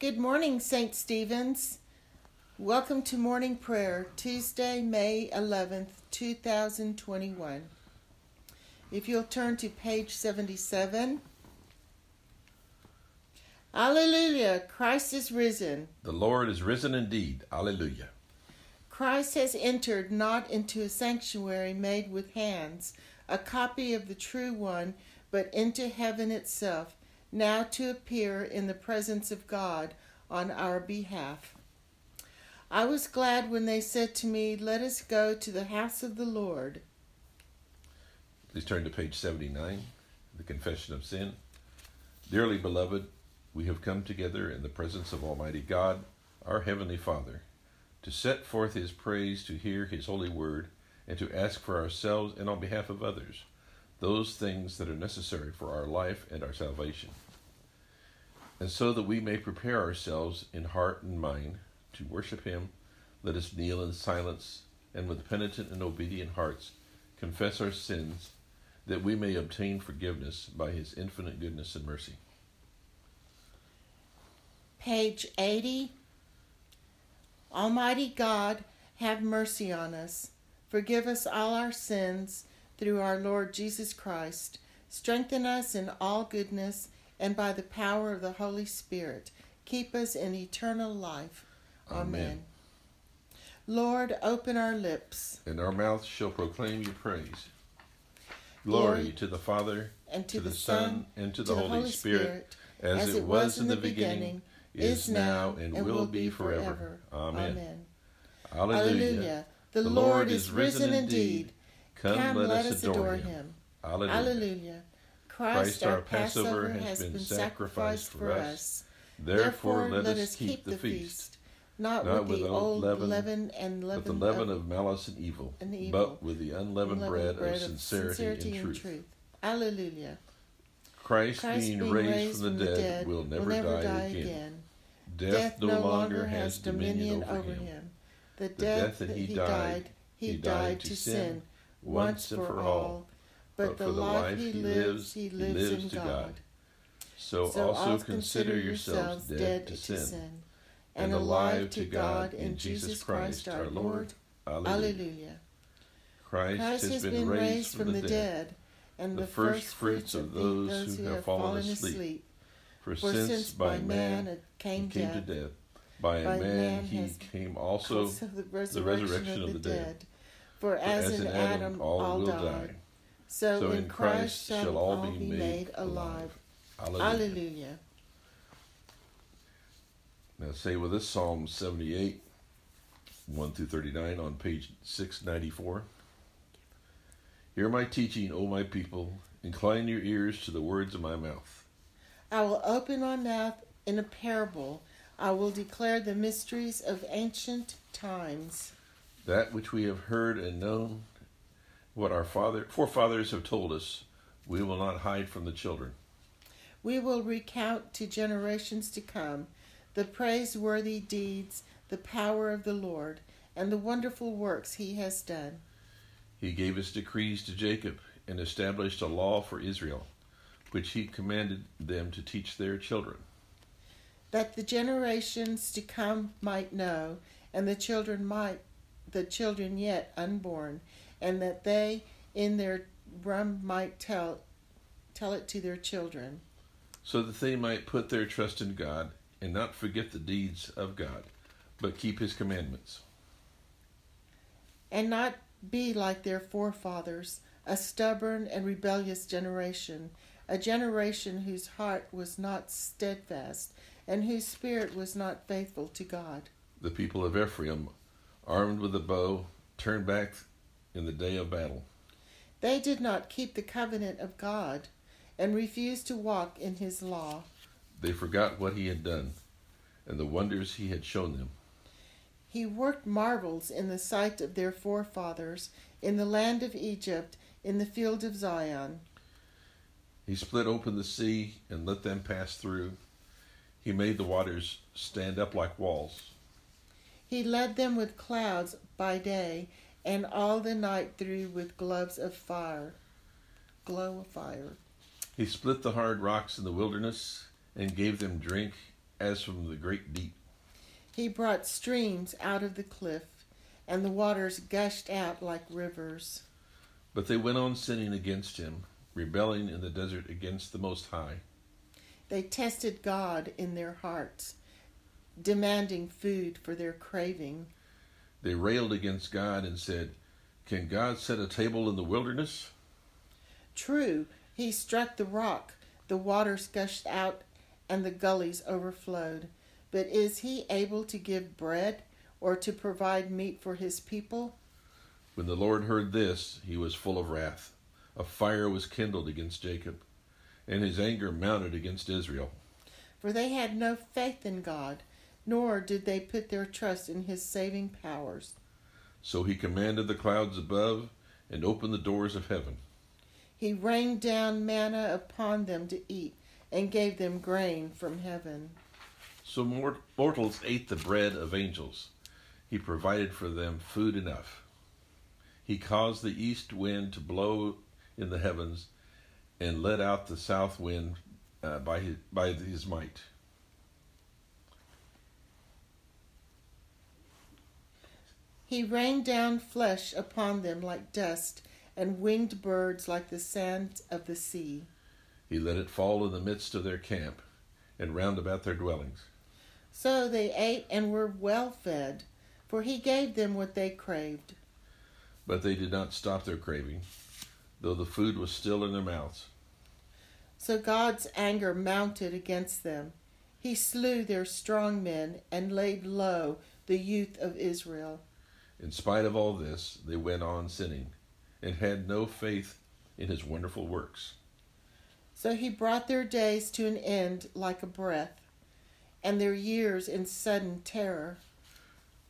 Good morning, St. Stephen's. Welcome to morning prayer, Tuesday, May 11th, 2021. If you'll turn to page 77. Alleluia, Christ is risen. The Lord is risen indeed. Alleluia. Christ has entered not into a sanctuary made with hands, a copy of the true one, but into heaven itself, now to appear in the presence of God on our behalf. I was glad when they said to me, Let us go to the house of the Lord. Please turn to page 79, the Confession of Sin. Dearly beloved, we have come together in the presence of Almighty God, our Heavenly Father, to set forth His praise, to hear His holy word, and to ask for ourselves and on behalf of others those things that are necessary for our life and our salvation. And so that we may prepare ourselves in heart and mind to worship Him, let us kneel in silence and with penitent and obedient hearts confess our sins, that we may obtain forgiveness by His infinite goodness and mercy. Page 80. Almighty God, have mercy on us. Forgive us all our sins through our Lord Jesus Christ. Strengthen us in all goodness, and by the power of the Holy Spirit, keep us in eternal life. Amen. Amen. Lord, open our lips, And our mouths shall proclaim your praise. Glory Glory to the Father, and to, to the, the Son, and to the Holy Spirit, as, as it was in the beginning, is now, and will be forever. Amen. Amen. Alleluia. Alleluia. The, Lord is risen indeed. Come, let, us adore him. Alleluia. Alleluia. Christ, our Passover, has been sacrificed for us. Therefore, let us keep the feast, not, not with with the old leaven, leaven and with the leaven leaven of malice and evil, and evil, but with the unleavened unleavened bread, of sincerity, and truth. Alleluia. Christ, Christ being, raised, from the dead, will never, die, again. Death, no longer has dominion over him. The The death that he died, he died to sin once and for all. But for the life he lives, he lives in God. So, So also consider yourselves dead to sin, and alive to God in Jesus Christ our Lord. Alleluia. Christ, has been raised from the dead, and the first fruits of those who have fallen asleep. For, since by man it came to death, by a man, he came also. the resurrection, of, the dead. For For as, in Adam, all, will died, die. So, So in Christ shall all all be made alive. Alleluia. Alleluia. Now say with us Psalm 78, 1 through 39 on page 694. Hear my teaching, O my people. Incline your ears to the words of my mouth. I will open my mouth in a parable. I will declare the mysteries of ancient times. That which we have heard and known, what our father, forefathers have told us, we will not hide from the children. We will recount to generations to come the praiseworthy deeds, the power of the Lord, and the wonderful works he has done. He gave his decrees to Jacob and established a law for Israel, which he commanded them to teach their children. that the generations to come might know, and the children might, the children yet unborn, and that they in their rum might tell, tell it to their children, so that they might put their trust in God and not forget the deeds of God, but keep his commandments. and not be like their forefathers, a stubborn and rebellious generation, a generation whose heart was not steadfast, and whose spirit was not faithful to God. The people of Ephraim, armed with a bow, turned back in the day of battle. They did not keep the covenant of God, and refused to walk in his law. They forgot what he had done and the wonders he had shown them. He worked marvels in the sight of their forefathers, in the land of Egypt, in the field of Zoan. He split open the sea and let them pass through. He made the waters stand up like walls. He led them with clouds by day, and all the night through with gloves of fire. Glow of fire. He split the hard rocks in the wilderness and gave them drink as from the great deep. He brought streams out of the cliff, and the waters gushed out like rivers. But they went on sinning against him, rebelling in the desert against the Most High. They tested God in their hearts, demanding food for their craving. They railed against God and said, Can God set a table in the wilderness? True, he struck the rock, the waters gushed out, and the gullies overflowed. But is he able to give bread or to provide meat for his people? When the Lord heard this, he was full of wrath. A fire was kindled against Jacob, and his anger mounted against Israel. For they had no faith in God, nor did they put their trust in his saving powers. So he commanded the clouds above and opened the doors of heaven. He rained down manna upon them to eat, and gave them grain from heaven. So mortals ate the bread of angels. He provided for them food enough. He caused the east wind to blow in the heavens and let out the south wind uh, by, his, by his might. He rained down flesh upon them like dust, and winged birds like the sand of the sea. He let it fall in the midst of their camp and round about their dwellings. So they ate and were well fed, for he gave them what they craved. But they did not stop their craving, though the food was still in their mouths. So God's anger mounted against them. He slew their strong men and laid low the youth of Israel. In spite of all this, they went on sinning and had no faith in his wonderful works. So he brought their days to an end like a breath, and their years in sudden terror.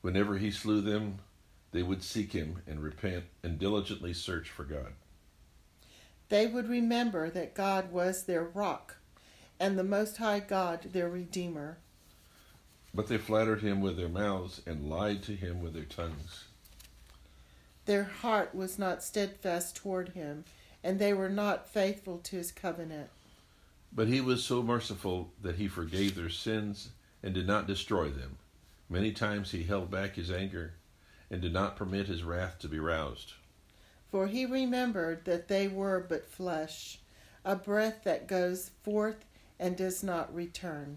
Whenever he slew them, they would seek him and repent and diligently search for God. They would remember that God was their rock, and the Most High God their Redeemer. But they flattered him with their mouths and lied to him with their tongues. Their heart was not steadfast toward him and they were not faithful to his covenant. But he was so merciful that he forgave their sins and did not destroy them. Many times he held back his anger and did not permit his wrath to be roused. For he remembered that they were but flesh, a breath that goes forth and does not return.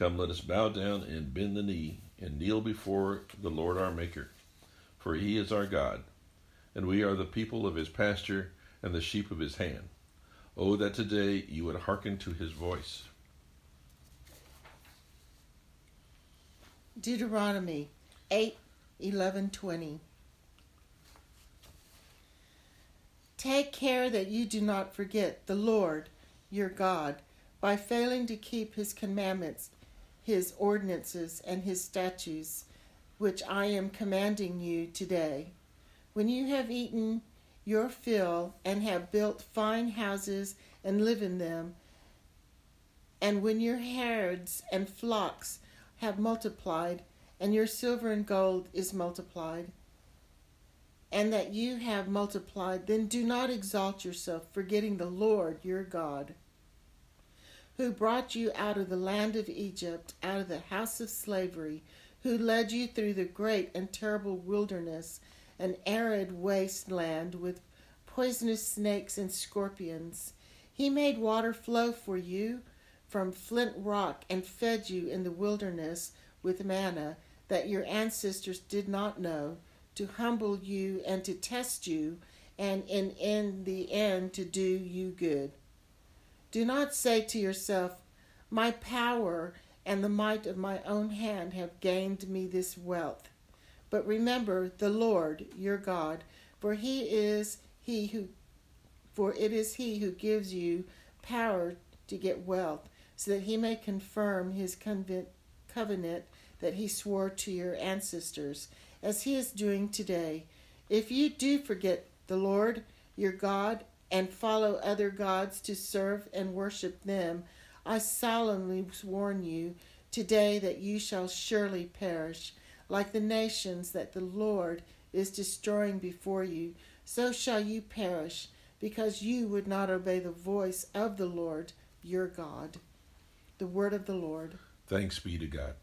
Come, let us bow down and bend the knee and kneel before the Lord our Maker for he is our God, and we are the people of his pasture and the sheep of his hand. Oh, that today you would hearken to his voice. Deuteronomy 8 11 20. Take care that you do not forget the Lord your God by failing to keep his commandments, his ordinances, and his statutes which I am commanding you today. When you have eaten your fill and have built fine houses and live in them, and when your herds and flocks have multiplied, and your silver and gold is multiplied, and that you have multiplied, then do not exalt yourself, forgetting the Lord your God, who brought you out of the land of Egypt, out of the house of slavery who led you through the great and terrible wilderness, an arid wasteland with poisonous snakes and scorpions. He made water flow for you from flint rock and fed you in the wilderness with manna that your ancestors did not know, to humble you and to test you, and in, in the end to do you good. Do not say to yourself, My power and the might of my own hand have gained me this wealth. But remember the Lord your God, for he is he who for it is he who gives you power to get wealth, so that he may confirm his covenant that he swore to your ancestors, as he is doing today. If you do forget the Lord your God and follow other gods to serve and worship them, I solemnly warn you today that you shall surely perish, like the nations that the Lord is destroying before you. So shall you perish, because you would not obey the voice of the Lord your God. The word of the Lord. Thanks be to God.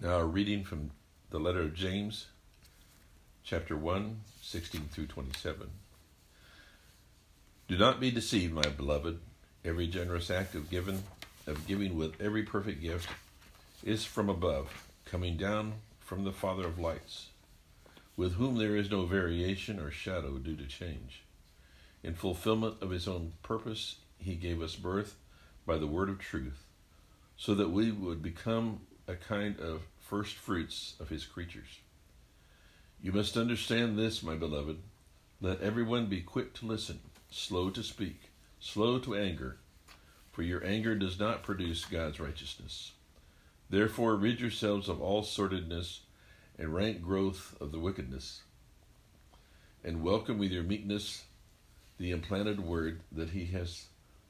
Now, a reading from the letter of James, chapter 1, 16 through 27. Do not be deceived, my beloved. Every generous act of giving, of giving with every perfect gift is from above, coming down from the Father of lights, with whom there is no variation or shadow due to change. In fulfillment of his own purpose, he gave us birth by the word of truth, so that we would become a kind of first fruits of his creatures. You must understand this, my beloved. Let everyone be quick to listen, slow to speak, slow to anger, for your anger does not produce God's righteousness. Therefore, rid yourselves of all sordidness and rank growth of the wickedness, and welcome with your meekness the implanted word that he has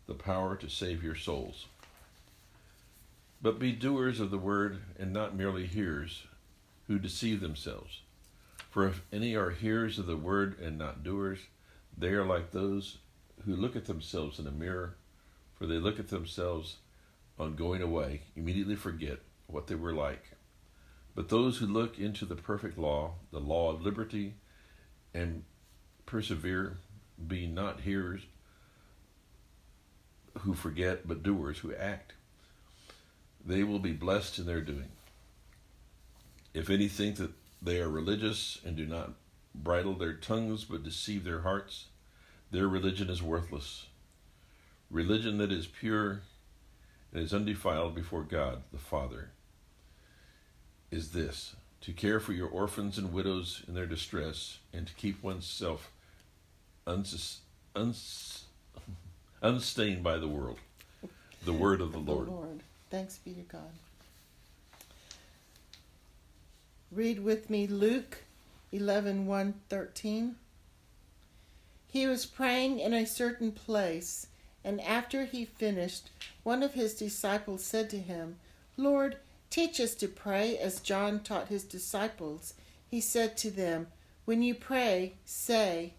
the power to save your souls. But be doers of the word and not merely hearers who deceive themselves. For if any are hearers of the word and not doers, they are like those who look at themselves in a mirror, for they look at themselves on going away, immediately forget what they were like. But those who look into the perfect law, the law of liberty, and persevere, being not hearers who forget, but doers who act, they will be blessed in their doing. If any think that they are religious and do not bridle their tongues but deceive their hearts, their religion is worthless. Religion that is pure and is undefiled before God the Father is this to care for your orphans and widows in their distress and to keep oneself uns- uns- unstained by the world. The word of the, the Lord. Lord. Thanks be to God. Read with me Luke 11 1 13. He was praying in a certain place, and after he finished, one of his disciples said to him, Lord, teach us to pray as John taught his disciples. He said to them, When you pray, say,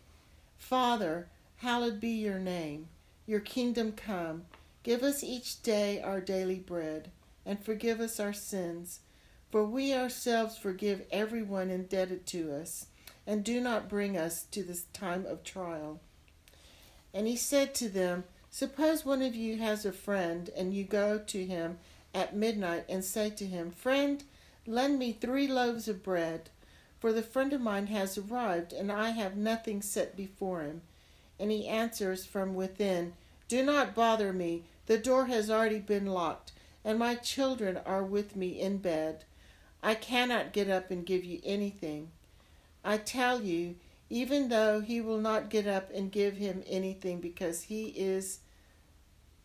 Father, hallowed be your name, your kingdom come. Give us each day our daily bread, and forgive us our sins, for we ourselves forgive everyone indebted to us, and do not bring us to this time of trial. And he said to them, Suppose one of you has a friend, and you go to him at midnight and say to him, Friend, lend me three loaves of bread, for the friend of mine has arrived, and I have nothing set before him. And he answers from within, Do not bother me the door has already been locked, and my children are with me in bed. I cannot get up and give you anything. I tell you, even though he will not get up and give him anything because he is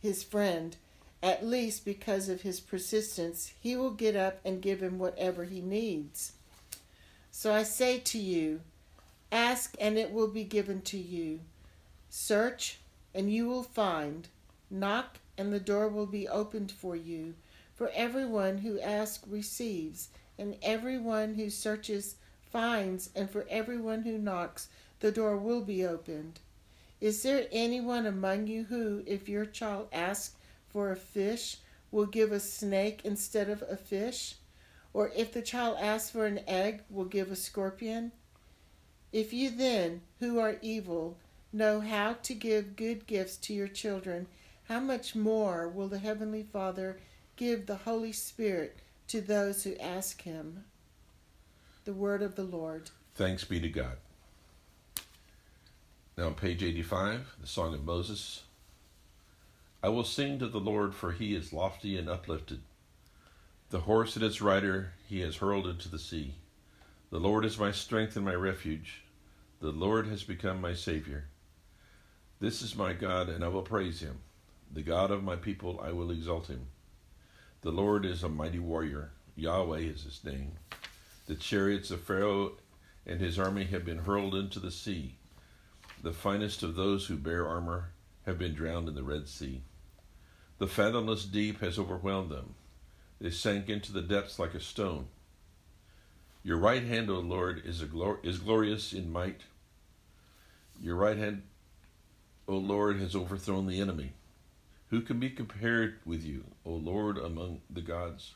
his friend, at least because of his persistence, he will get up and give him whatever he needs. So I say to you, ask and it will be given to you. Search and you will find. Knock and the door will be opened for you. For everyone who asks receives, and everyone who searches finds, and for everyone who knocks, the door will be opened. Is there anyone among you who, if your child asks for a fish, will give a snake instead of a fish? Or if the child asks for an egg, will give a scorpion? If you then, who are evil, know how to give good gifts to your children, how much more will the Heavenly Father give the Holy Spirit to those who ask Him? The Word of the Lord. Thanks be to God. Now, on page 85, the Song of Moses. I will sing to the Lord, for he is lofty and uplifted. The horse and its rider he has hurled into the sea. The Lord is my strength and my refuge. The Lord has become my Savior. This is my God, and I will praise him The God of my people, I will exalt him. The Lord is a mighty warrior. Yahweh is his name. The chariots of Pharaoh and his army have been hurled into the sea. The finest of those who bear armor have been drowned in the Red Sea. The fathomless deep has overwhelmed them. They sank into the depths like a stone. Your right hand, O Lord, is, glor- is glorious in might. Your right hand, O Lord, has overthrown the enemy. Who can be compared with you, O Lord, among the gods?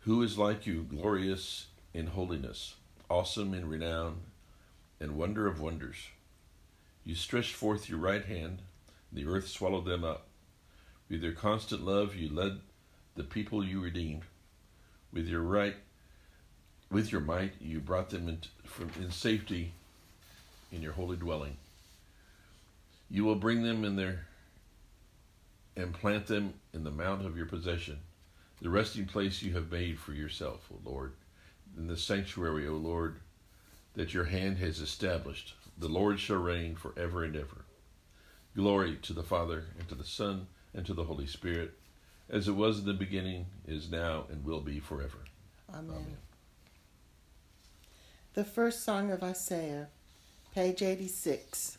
Who is like you, glorious in holiness, awesome in renown, and wonder of wonders? You stretched forth your right hand, and the earth swallowed them up. With your constant love, you led the people you redeemed. With your right, with your might, you brought them in, from, in safety in your holy dwelling. You will bring them in their and plant them in the mount of your possession, the resting place you have made for yourself, O Lord, in the sanctuary, O Lord, that your hand has established. The Lord shall reign forever and ever. Glory to the Father, and to the Son, and to the Holy Spirit, as it was in the beginning, is now, and will be forever. Amen. Amen. The first song of Isaiah, page 86.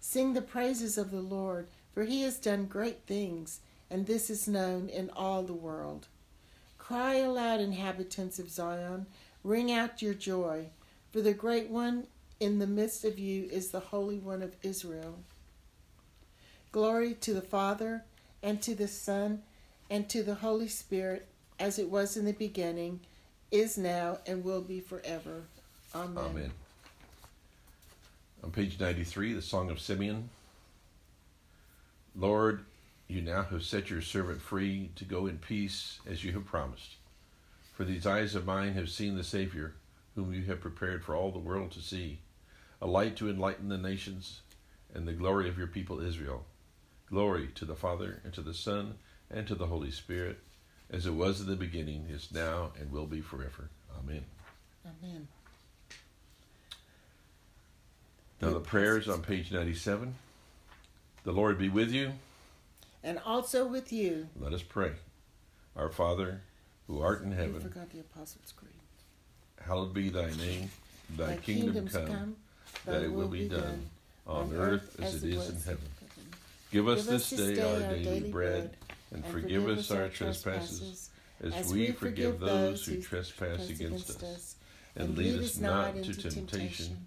Sing the praises of the Lord, for he has done great things, and this is known in all the world. Cry aloud, inhabitants of Zion, ring out your joy, for the great one in the midst of you is the Holy One of Israel. Glory to the Father, and to the Son, and to the Holy Spirit, as it was in the beginning, is now, and will be forever. Amen. Amen. On page 93, the Song of Simeon. Lord, you now have set your servant free to go in peace as you have promised. For these eyes of mine have seen the Savior, whom you have prepared for all the world to see, a light to enlighten the nations, and the glory of your people Israel. Glory to the Father, and to the Son, and to the Holy Spirit, as it was in the beginning, is now, and will be forever. Amen. Amen. Now, the prayers on page 97. The Lord be with you. And also with you. Let us pray. Our Father, who art in heaven. I forgot the Apostles' Creed. Hallowed be thy name. Thy, thy kingdom come, come, that it will be done, done on earth as, as it is in heaven. Give us, Give us this day our daily bread, and, and forgive us our trespasses, as we forgive those who trespass against us. And lead us not into temptation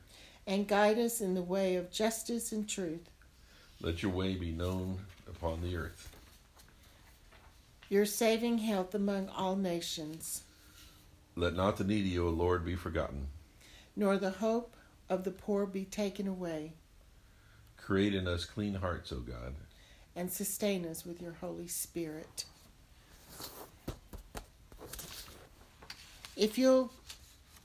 and guide us in the way of justice and truth. Let your way be known upon the earth. Your saving health among all nations. Let not the needy, O Lord, be forgotten, nor the hope of the poor be taken away. Create in us clean hearts, O God, and sustain us with your Holy Spirit. If you'll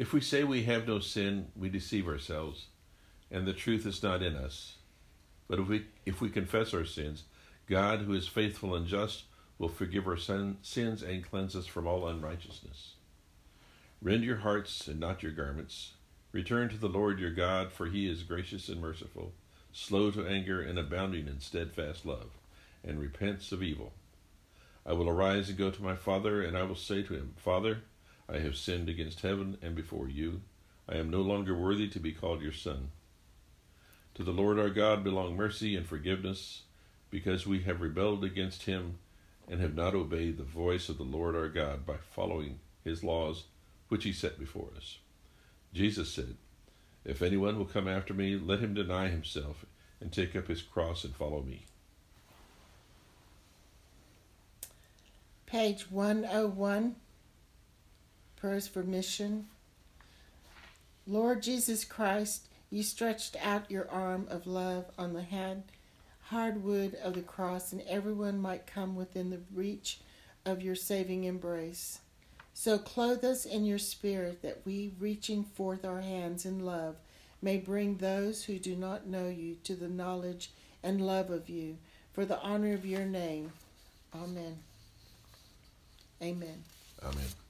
If we say we have no sin, we deceive ourselves, and the truth is not in us. But if we, if we confess our sins, God, who is faithful and just, will forgive our sin, sins and cleanse us from all unrighteousness. Rend your hearts and not your garments. Return to the Lord your God, for he is gracious and merciful, slow to anger and abounding in steadfast love, and repents of evil. I will arise and go to my father, and I will say to him, Father, I have sinned against heaven and before you. I am no longer worthy to be called your son. To the Lord our God belong mercy and forgiveness, because we have rebelled against him and have not obeyed the voice of the Lord our God by following his laws which he set before us. Jesus said, If anyone will come after me, let him deny himself and take up his cross and follow me. Page 101 Prayers for Mission. Lord Jesus Christ, you stretched out your arm of love on the hand, hard wood of the cross, and everyone might come within the reach of your saving embrace. So clothe us in your spirit that we, reaching forth our hands in love, may bring those who do not know you to the knowledge and love of you, for the honor of your name. Amen. Amen. Amen.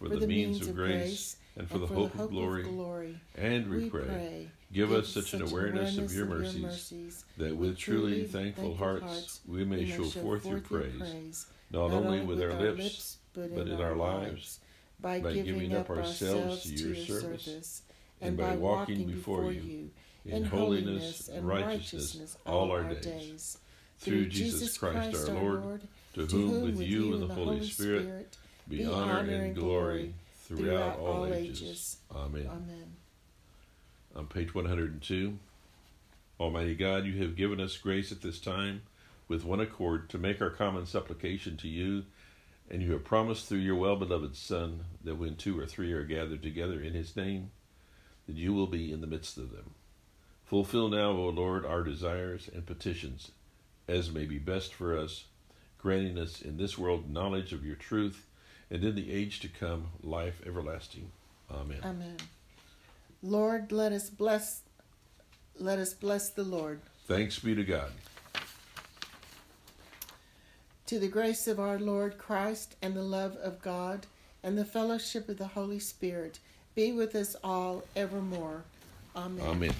for the means of grace and for the hope of glory. And we pray, give us such an awareness of your mercies that with truly thankful hearts we may show forth your praise, not only with our lips, but in our lives, by giving up ourselves to your service, and by walking before you in holiness and righteousness all our days. Through Jesus Christ our Lord, to whom with you and the Holy Spirit be honor and glory throughout all ages. Amen. Amen. On page 102, Almighty God, you have given us grace at this time with one accord to make our common supplication to you, and you have promised through your well beloved Son that when two or three are gathered together in his name, that you will be in the midst of them. Fulfill now, O Lord, our desires and petitions as may be best for us, granting us in this world knowledge of your truth and in the age to come life everlasting. Amen. Amen. Lord, let us bless let us bless the Lord. Thanks be to God. To the grace of our Lord Christ and the love of God and the fellowship of the Holy Spirit be with us all evermore. Amen. Amen.